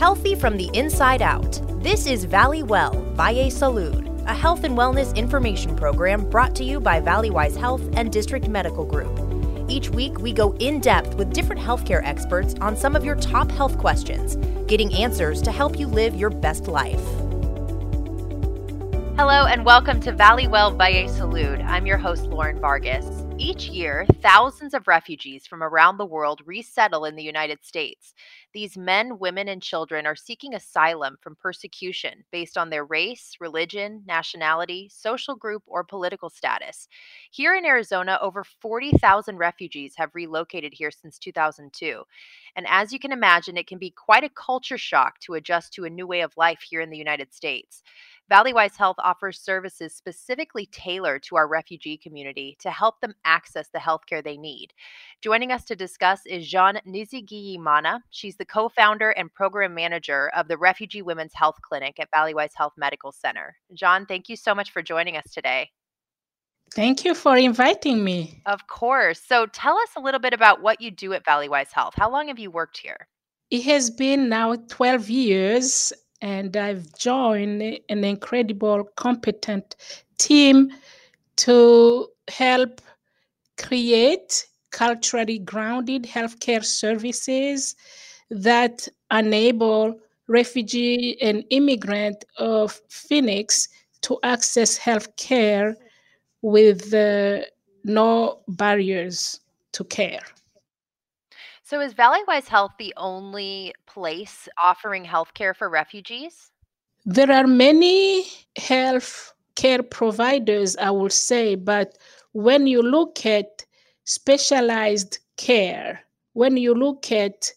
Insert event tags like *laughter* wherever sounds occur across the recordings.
Healthy from the inside out. This is Valley Well Valle Salud, a health and wellness information program brought to you by Valleywise Health and District Medical Group. Each week, we go in depth with different healthcare experts on some of your top health questions, getting answers to help you live your best life. Hello, and welcome to Valley Well Valle Salud. I'm your host, Lauren Vargas. Each year, thousands of refugees from around the world resettle in the United States. These men, women, and children are seeking asylum from persecution based on their race, religion, nationality, social group, or political status. Here in Arizona, over 40,000 refugees have relocated here since 2002. And as you can imagine, it can be quite a culture shock to adjust to a new way of life here in the United States. Valleywise Health offers services specifically tailored to our refugee community to help them access the healthcare they need. Joining us to discuss is Jean Nizigiyimana. She's the co founder and program manager of the Refugee Women's Health Clinic at Valleywise Health Medical Center. Jean, thank you so much for joining us today. Thank you for inviting me. Of course. So tell us a little bit about what you do at Valleywise Health. How long have you worked here? It has been now 12 years and I've joined an incredible, competent team to help create culturally grounded healthcare services that enable refugee and immigrant of Phoenix to access healthcare with uh, no barriers to care. So is Valleywise Health the only place offering healthcare for refugees? There are many health care providers, I would say, but when you look at specialized care, when you look at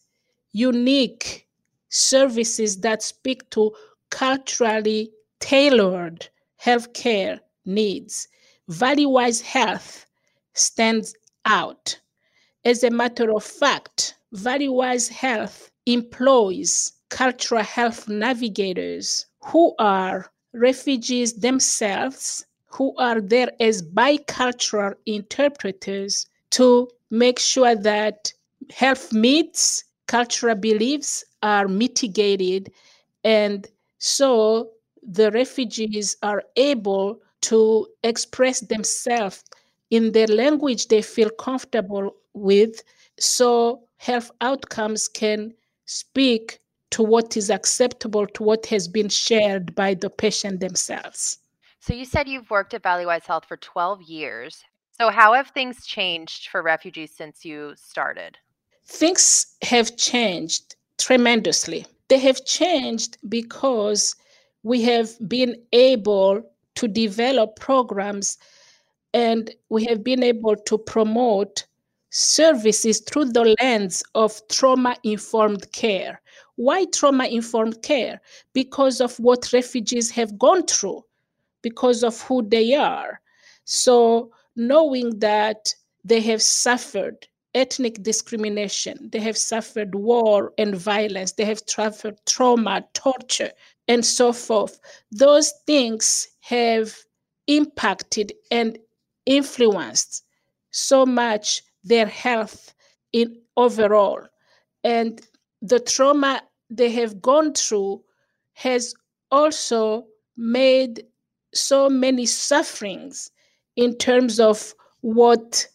unique services that speak to culturally tailored healthcare needs, Valleywise Health stands out. As a matter of fact, Valleywise Health employs cultural health navigators who are refugees themselves, who are there as bicultural interpreters to make sure that health myths, cultural beliefs are mitigated, and so the refugees are able to express themselves in their language they feel comfortable with so health outcomes can speak to what is acceptable to what has been shared by the patient themselves. So you said you've worked at Valleywise Health for 12 years. So how have things changed for refugees since you started? Things have changed tremendously. They have changed because we have been able to develop programs and we have been able to promote services through the lens of trauma informed care. Why trauma informed care? Because of what refugees have gone through, because of who they are. So, knowing that they have suffered ethnic discrimination, they have suffered war and violence, they have suffered trauma, torture, and so forth, those things have impacted and influenced so much their health in overall. And the trauma they have gone through has also made so many sufferings in terms of what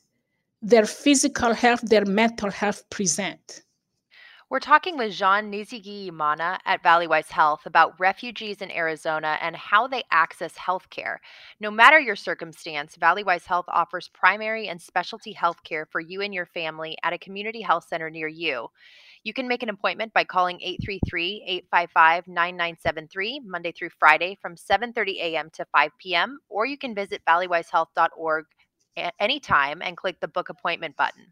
their physical health, their mental health present. We're talking with Jean Nizigiyimana at Valleywise Health about refugees in Arizona and how they access healthcare. No matter your circumstance, Valleywise Health offers primary and specialty healthcare for you and your family at a community health center near you. You can make an appointment by calling 833-855-9973 Monday through Friday from 7:30 a.m. to 5 p.m. or you can visit valleywisehealth.org anytime and click the book appointment button.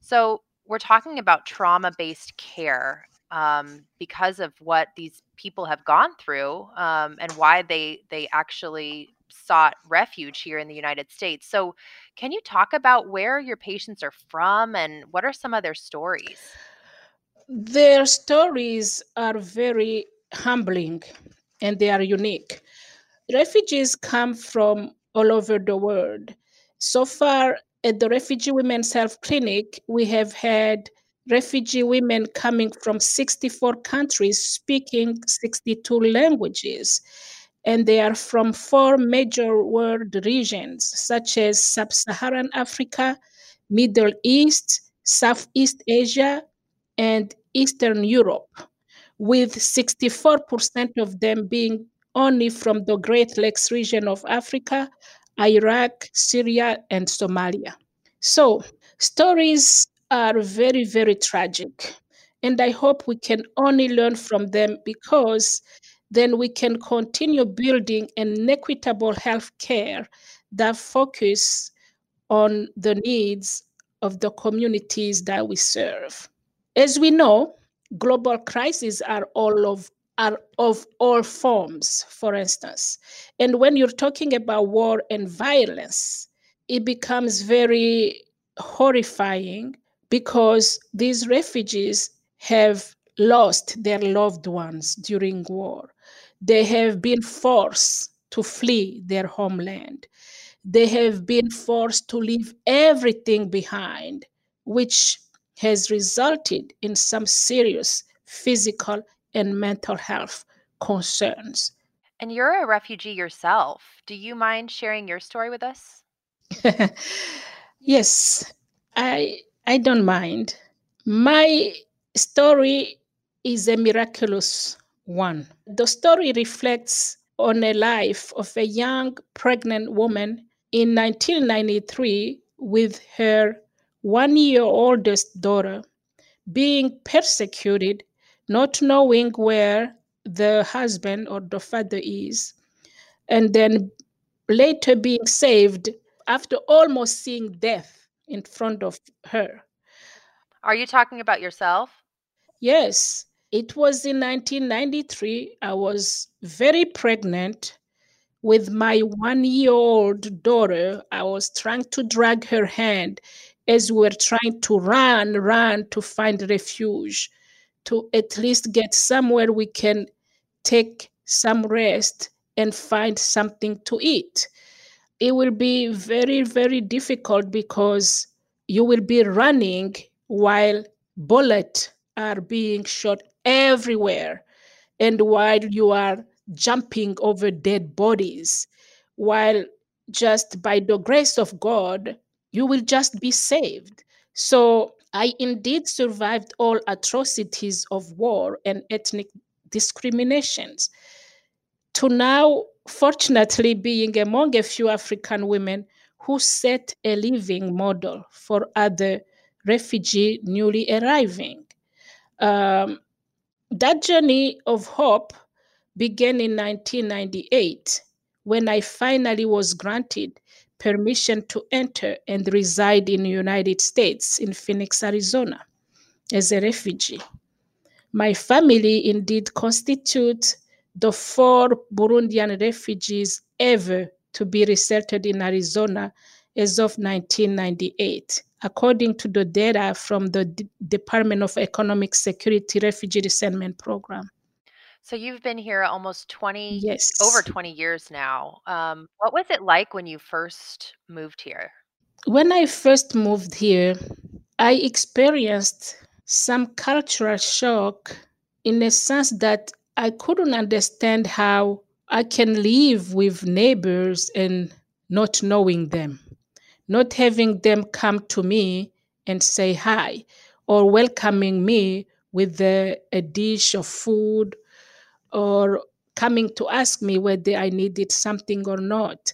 So, we're talking about trauma based care um, because of what these people have gone through um, and why they they actually sought refuge here in the United States. So, can you talk about where your patients are from and what are some of their stories? Their stories are very humbling and they are unique. Refugees come from all over the world. So far, at the Refugee Women's Health Clinic, we have had refugee women coming from 64 countries speaking 62 languages. And they are from four major world regions, such as Sub Saharan Africa, Middle East, Southeast Asia, and Eastern Europe, with 64% of them being only from the Great Lakes region of Africa, Iraq, Syria, and Somalia. So, stories are very, very tragic. And I hope we can only learn from them because then we can continue building an equitable health care that focus on the needs of the communities that we serve. As we know, global crises are all of are of all forms, for instance. And when you're talking about war and violence, it becomes very horrifying because these refugees have lost their loved ones during war. They have been forced to flee their homeland. They have been forced to leave everything behind, which has resulted in some serious physical and mental health concerns. And you're a refugee yourself. Do you mind sharing your story with us? *laughs* yes, I I don't mind. My story is a miraculous one. The story reflects on a life of a young pregnant woman in 1993 with her one year oldest daughter being persecuted, not knowing where the husband or the father is, and then later being saved after almost seeing death in front of her. Are you talking about yourself? Yes. It was in 1993. I was very pregnant with my one year old daughter. I was trying to drag her hand as we were trying to run, run to find refuge, to at least get somewhere we can take some rest and find something to eat. It will be very, very difficult because you will be running while bullets are being shot everywhere and while you are jumping over dead bodies while just by the grace of god you will just be saved so i indeed survived all atrocities of war and ethnic discriminations to now fortunately being among a few african women who set a living model for other refugee newly arriving. Um, that journey of hope began in 1998 when I finally was granted permission to enter and reside in the United States in Phoenix, Arizona as a refugee. My family indeed constitutes the four Burundian refugees ever to be resettled in Arizona as of 1998, according to the data from the D- Department of Economic Security Refugee Resettlement Program. So you've been here almost 20, Yes. over 20 years now. Um, *laughs* what was it like when you first moved here? When I first moved here, I experienced some cultural shock in the sense that I couldn't understand how I can live with neighbors and not knowing them, not having them come to me and say hi, or welcoming me with a, a dish of food, or coming to ask me whether I needed something or not.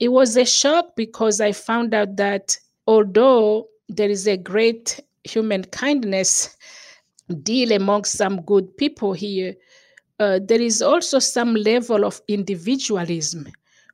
It was a shock because I found out that although there is a great human kindness deal among some good people here, uh, there is also some level of individualism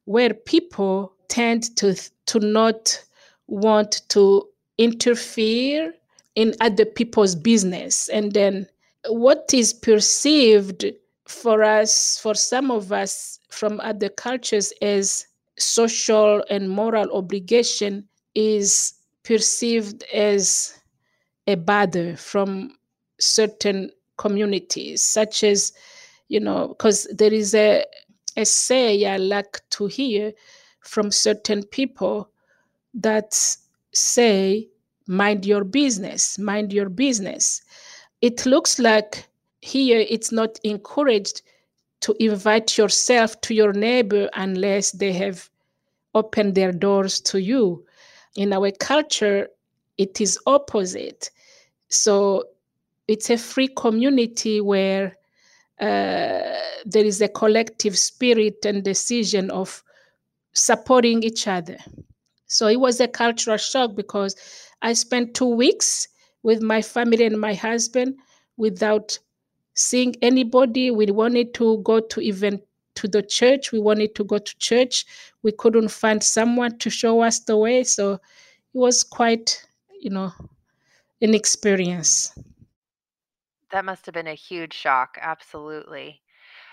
where people tend to to not want to interfere in other people's business and then what is perceived for us for some of us from other cultures as social and moral obligation is perceived as a bother from certain communities such as you know because there is a a say i like to hear from certain people that say mind your business, mind your business. It looks like here it's not encouraged to invite yourself to your neighbor unless they have opened their doors to you. In our culture, it is opposite. So it's a free community where uh, there is a collective spirit and decision of supporting each other. So it was a cultural shock because I spent two weeks with my family and my husband without seeing anybody. We wanted to go to even to the church. We wanted to go to church. We couldn't find someone to show us the way. So it was quite, you know, an experience. That must have been a huge shock. Absolutely.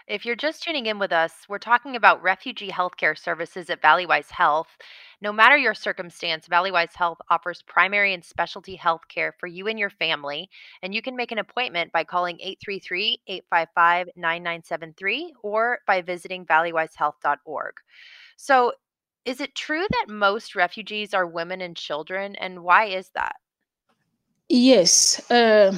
If you're just tuning in with us, we're talking about refugee healthcare services at Valleywise Health. No matter your circumstance, Valleywise Health offers primary and specialty health care for you and your family. And you can make an appointment by calling 833 855 9973 or by visiting valleywisehealth.org. So, is it true that most refugees are women and children? And why is that? Yes. Uh,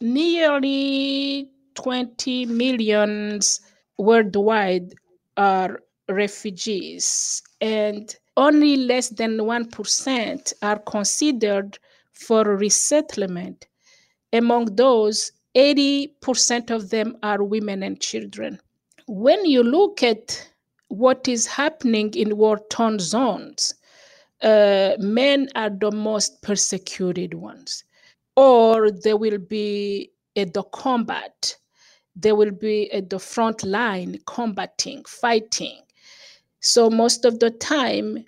nearly 20 millions worldwide are refugees, and only less than 1% are considered for resettlement. Among those, 80% of them are women and children. When you look at what is happening in war torn zones, uh, men are the most persecuted ones, or they will be at the combat, they will be at the front line combating, fighting. So, most of the time,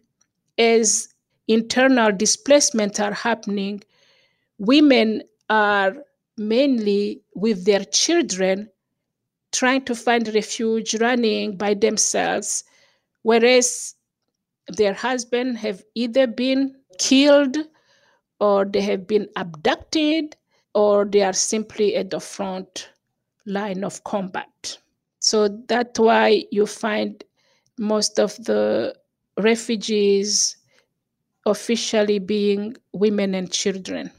as internal displacements are happening, women are mainly with their children trying to find refuge running by themselves whereas their husband have either been killed or they have been abducted or they are simply at the front line of combat. So that's why you find most of the refugees officially being women and children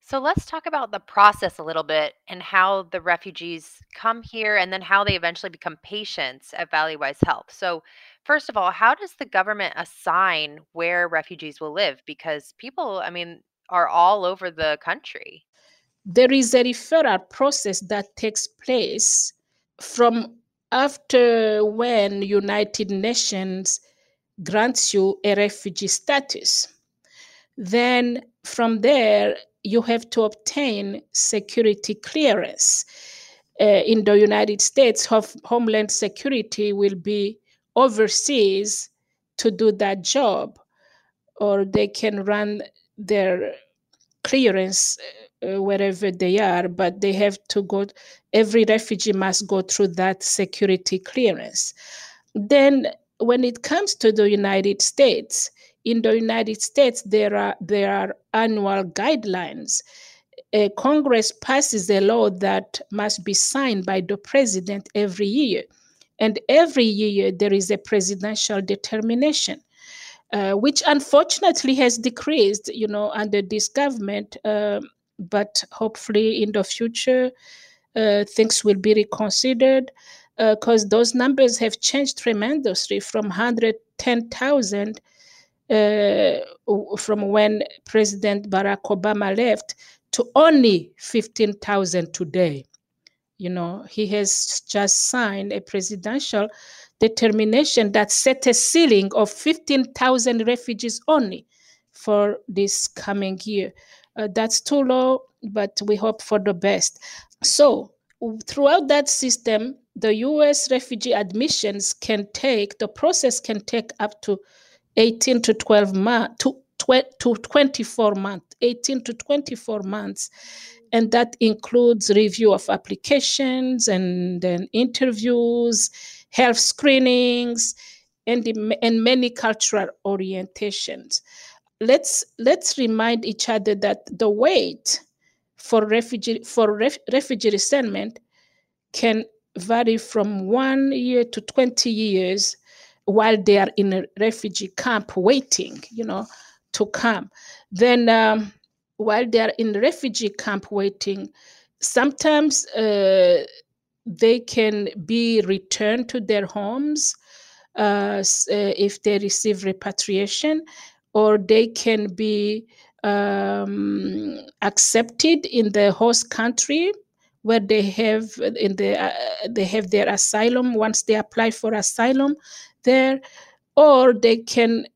So let's talk about the process a little bit and how the refugees come here and then how they eventually become patients at Valleywise Health. So, first of all, how does the government assign where refugees will live? Because people, I mean, are all over the country. there is a referral process that takes place from after when united nations grants you a refugee status then from there you have to obtain security clearance uh, in the united states Hof- homeland security will be overseas to do that job or they can run their clearance uh, wherever they are, but they have to go, every refugee must go through that security clearance. Then, when it comes to the United States, in the United States, there are, there are annual guidelines. Congress passes a law that must be signed by the president every year. And every year, there is a presidential determination uh, which unfortunately has decreased, you know, under this government. Um, but hopefully, in the future, uh, things will be reconsidered because those numbers have changed tremendously from 110,000 uh, from when President Barack Obama left to only 15,000 today. You know, he has just signed a presidential determination that set a ceiling of 15,000 refugees only for this coming year. Uh, that's too low, but we hope for the best. So, throughout that system, the US refugee admissions can take, the process can take up to 18 to 12 months, to, to 24 months, 18 to 24 months. And that includes review of applications and then interviews, health screenings, and, and many cultural orientations. Let's, let's remind each other that the wait for refugee, for ref, refugee resettlement can vary from one year to 20 years while they are in a refugee camp waiting, you know, to come. Then, um, while they are in refugee camp waiting, sometimes uh, they can be returned to their homes uh, uh, if they receive repatriation, or they can be um, accepted in the host country where they have in the uh, they have their asylum. Once they apply for asylum there or they can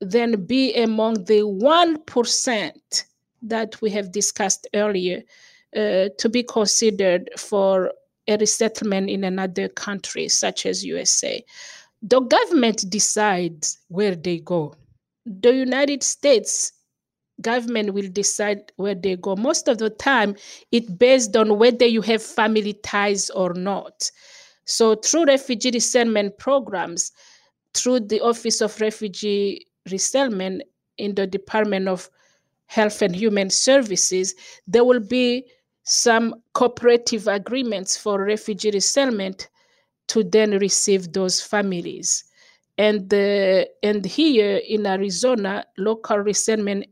then be among the 1% that we have discussed earlier uh, to be considered for a resettlement in another country such as USA the government decides where they go. The united states government will decide where they go. Most of the time, it's based on whether you have family ties or not. So, through refugee resettlement programs, through the Office of Refugee Resettlement in the Department of Health and Human Services, there will be some cooperative agreements for refugee resettlement to then receive those families. And, uh, and here in Arizona, local resettlement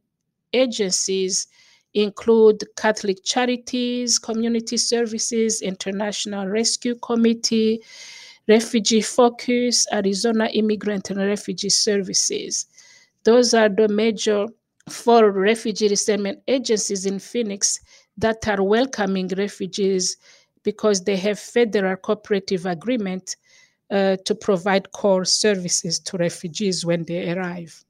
agencies include Catholic Charities, Community Services, International Rescue Committee, Refugee Focus, Arizona Immigrant and Refugee Services. Those are the major four refugee resettlement agencies in Phoenix that are welcoming refugees because they have federal cooperative agreement uh, to provide core services to refugees when they arrive.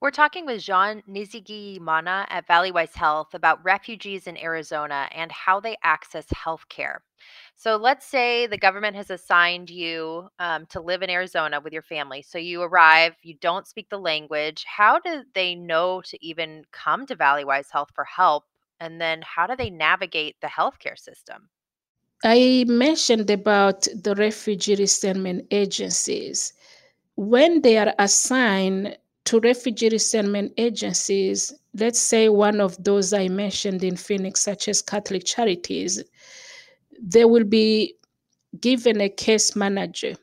We're talking with Jean Nizigiyimana at Valleywise Health about refugees in Arizona and how they access health care. So let's say the government has assigned you um, to live in Arizona with your family. So you arrive, you don't speak the language. How do they know to even come to Valleywise Health for help? And then how do they navigate the healthcare system? I mentioned about the refugee resettlement agencies. When they are assigned to refugee resettlement agencies, let's say one of those I mentioned in Phoenix, such as Catholic Charities, they will be given a case manager.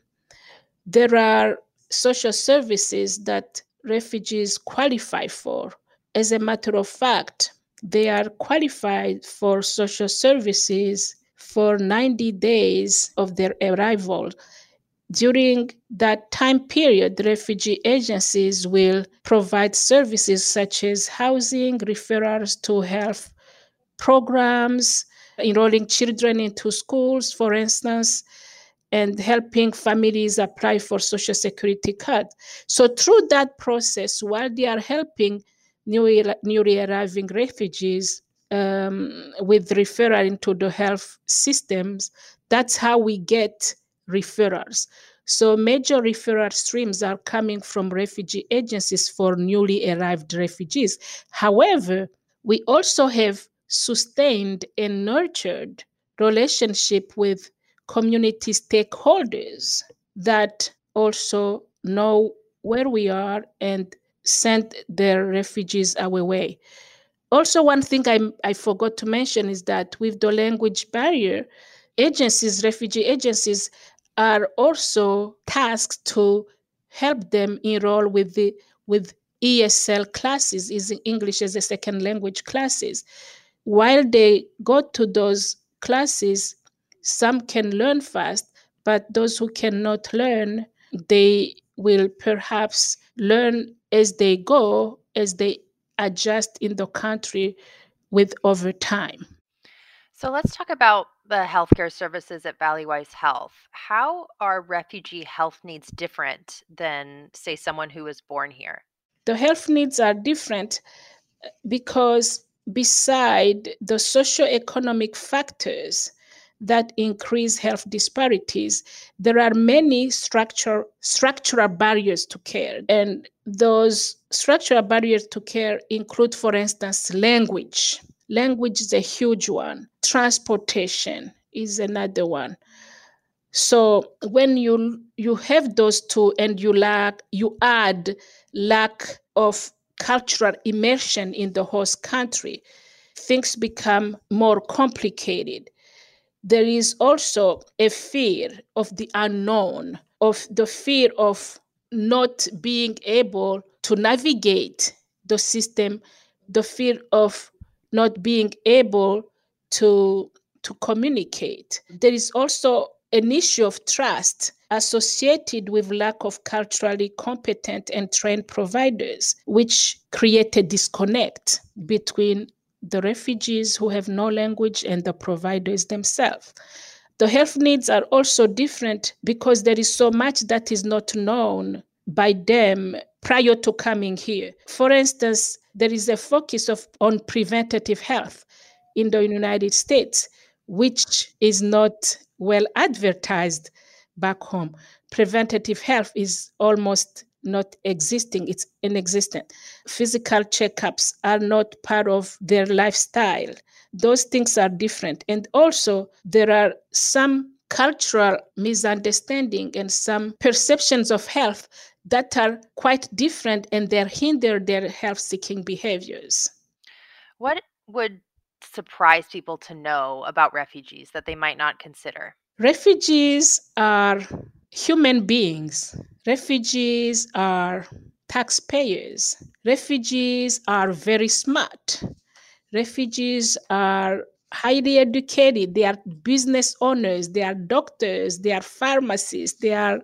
There are social services that refugees qualify for. As a matter of fact, they are qualified for social services for 90 days of their arrival during that time period, refugee agencies will provide services such as housing, referrals to health programs, enrolling children into schools, for instance, and helping families apply for social security card. So through that process, while they are helping newly, newly arriving refugees um, with referral into the health systems, that's how we get referrals. So, major referral streams are coming from refugee agencies for newly arrived refugees. However, we also have sustained and nurtured relationship with community stakeholders that also know where we are and send their refugees our way. Also, one thing I, I forgot to mention is that with the language barrier, agencies, refugee agencies, are also tasked to help them enroll with the with ESL classes, is English as a second language classes. While they go to those classes, some can learn fast, but those who cannot learn, they will perhaps learn as they go, as they adjust in the country with over time. So let's talk about the healthcare services at Valleywise Health. How are refugee health needs different than, say, someone who was born here? The health needs are different uh, because beside the socioeconomic factors that increase health disparities, there are many structural structural barriers to care. And those structural barriers to care include, for instance, language Language is a huge one. Transportation is another one. So when you you have those two and you lack you add lack of cultural immersion in the host country, things become more complicated. There is also a fear of the unknown, of the fear of not being able to navigate the system, the fear of not being able to to communicate. There is also an issue of trust associated with lack of culturally competent and trained providers, which create a disconnect between the refugees who have no language and the providers themselves. The health needs are also different because there is so much that is not known by them prior to coming here. For instance, there is a focus of on preventative health in the United States, which is not well advertised back home. Preventative health is almost not existing, it's inexistent. Physical checkups are not part of their lifestyle. Those things are different. And also, there are some cultural misunderstanding and some perceptions of health that are quite different and they hinder their health seeking behaviors. What would surprise people to know about refugees that they might not consider? Refugees are human beings. Refugees are taxpayers. Refugees are very smart. Refugees are highly educated. They are business owners. They are doctors. They are pharmacists. They are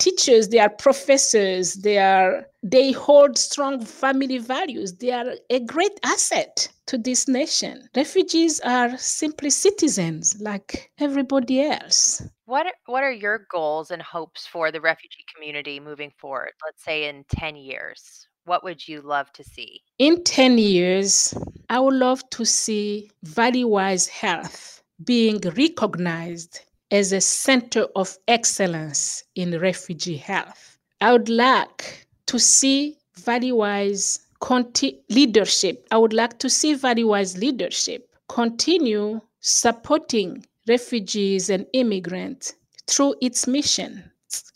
teachers they are professors they are they hold strong family values. They are a great asset to this nation. Refugees are simply citizens like everybody else. What are, what are your goals and hopes for the refugee community moving forward? Let's say in 10 years what would you love to see? In 10 years i would love to see Valleywise Health being recognized as a center of excellence in refugee health. I would like to see Valleywise conti- leadership. I would like to see Valleywise leadership continue supporting refugees and immigrants through its mission,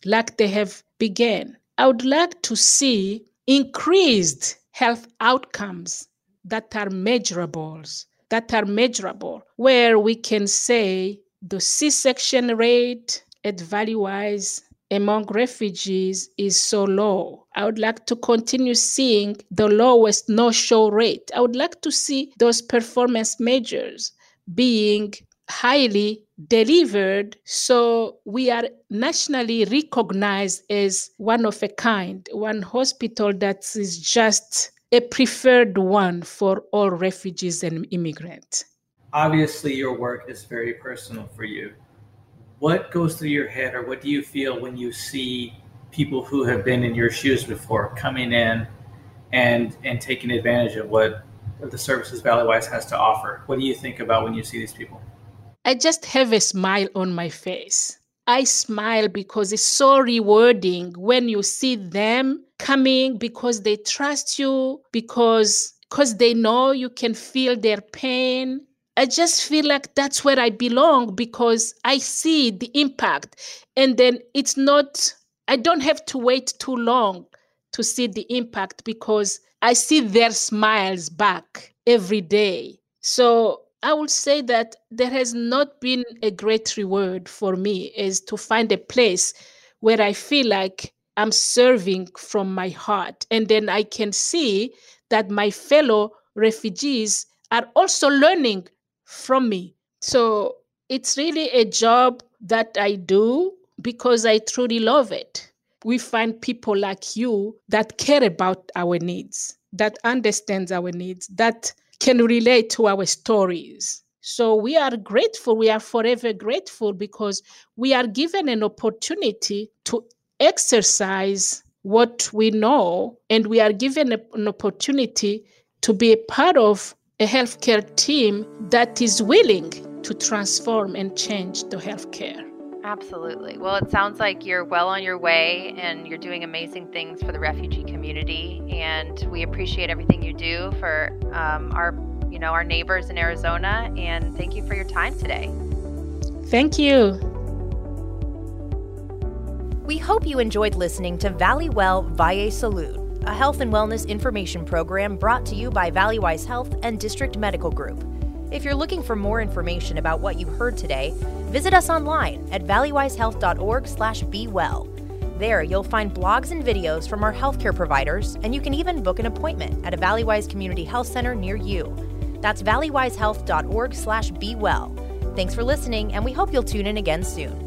like they have begun. I would like to see increased health outcomes that are measurables, that are measurable, where we can say the C section rate at Valleywise among refugees is so low. I would like to continue seeing the lowest no show rate. I would like to see those performance measures being highly delivered so we are nationally recognized as one of a kind, one hospital that is just a preferred one for all refugees and immigrants obviously your work is very personal for you. What goes through your head, or what do you feel when you see people who have been in your shoes before coming in and and taking advantage of what the services Valleywise has to offer? What do you think about when you see these people? I just have a smile on my face. I smile because it's so rewarding when you see them coming because they trust you, because because they know you can feel their pain I just feel like that's where I belong because I see the impact. And then it's not, I don't have to wait too long to see the impact because I see their smiles back every day. So I would say that there has not been a great reward for me is to find a place where I feel like I'm serving from my heart. And then I can see that my fellow refugees are also learning from me. So it's really a job that I do because I truly love it. We find people like you that care about our needs, that understands our needs, that can relate to our stories. So we are grateful. We are forever grateful because we are given an opportunity to exercise what we know, and we are given an opportunity to be a part of a healthcare team that is willing to transform and change the healthcare. Absolutely. Well, it sounds like you're well on your way and you're doing amazing things for the refugee community. And we appreciate everything you do for um, our, you know, our neighbors in Arizona. And thank you for your time today. Thank you. We hope you enjoyed listening to Valley Well Valle Salud a health and wellness information program brought to you by Valleywise Health and District Medical Group. If you're looking for more information about what you heard today, visit us online at valleywisehealth.org/be well. There, you'll find blogs and videos from our healthcare providers, and you can even book an appointment at a Valleywise Community Health Center near you. That's valleywisehealth.org slash be well. Thanks for listening, and we hope you'll tune in again soon.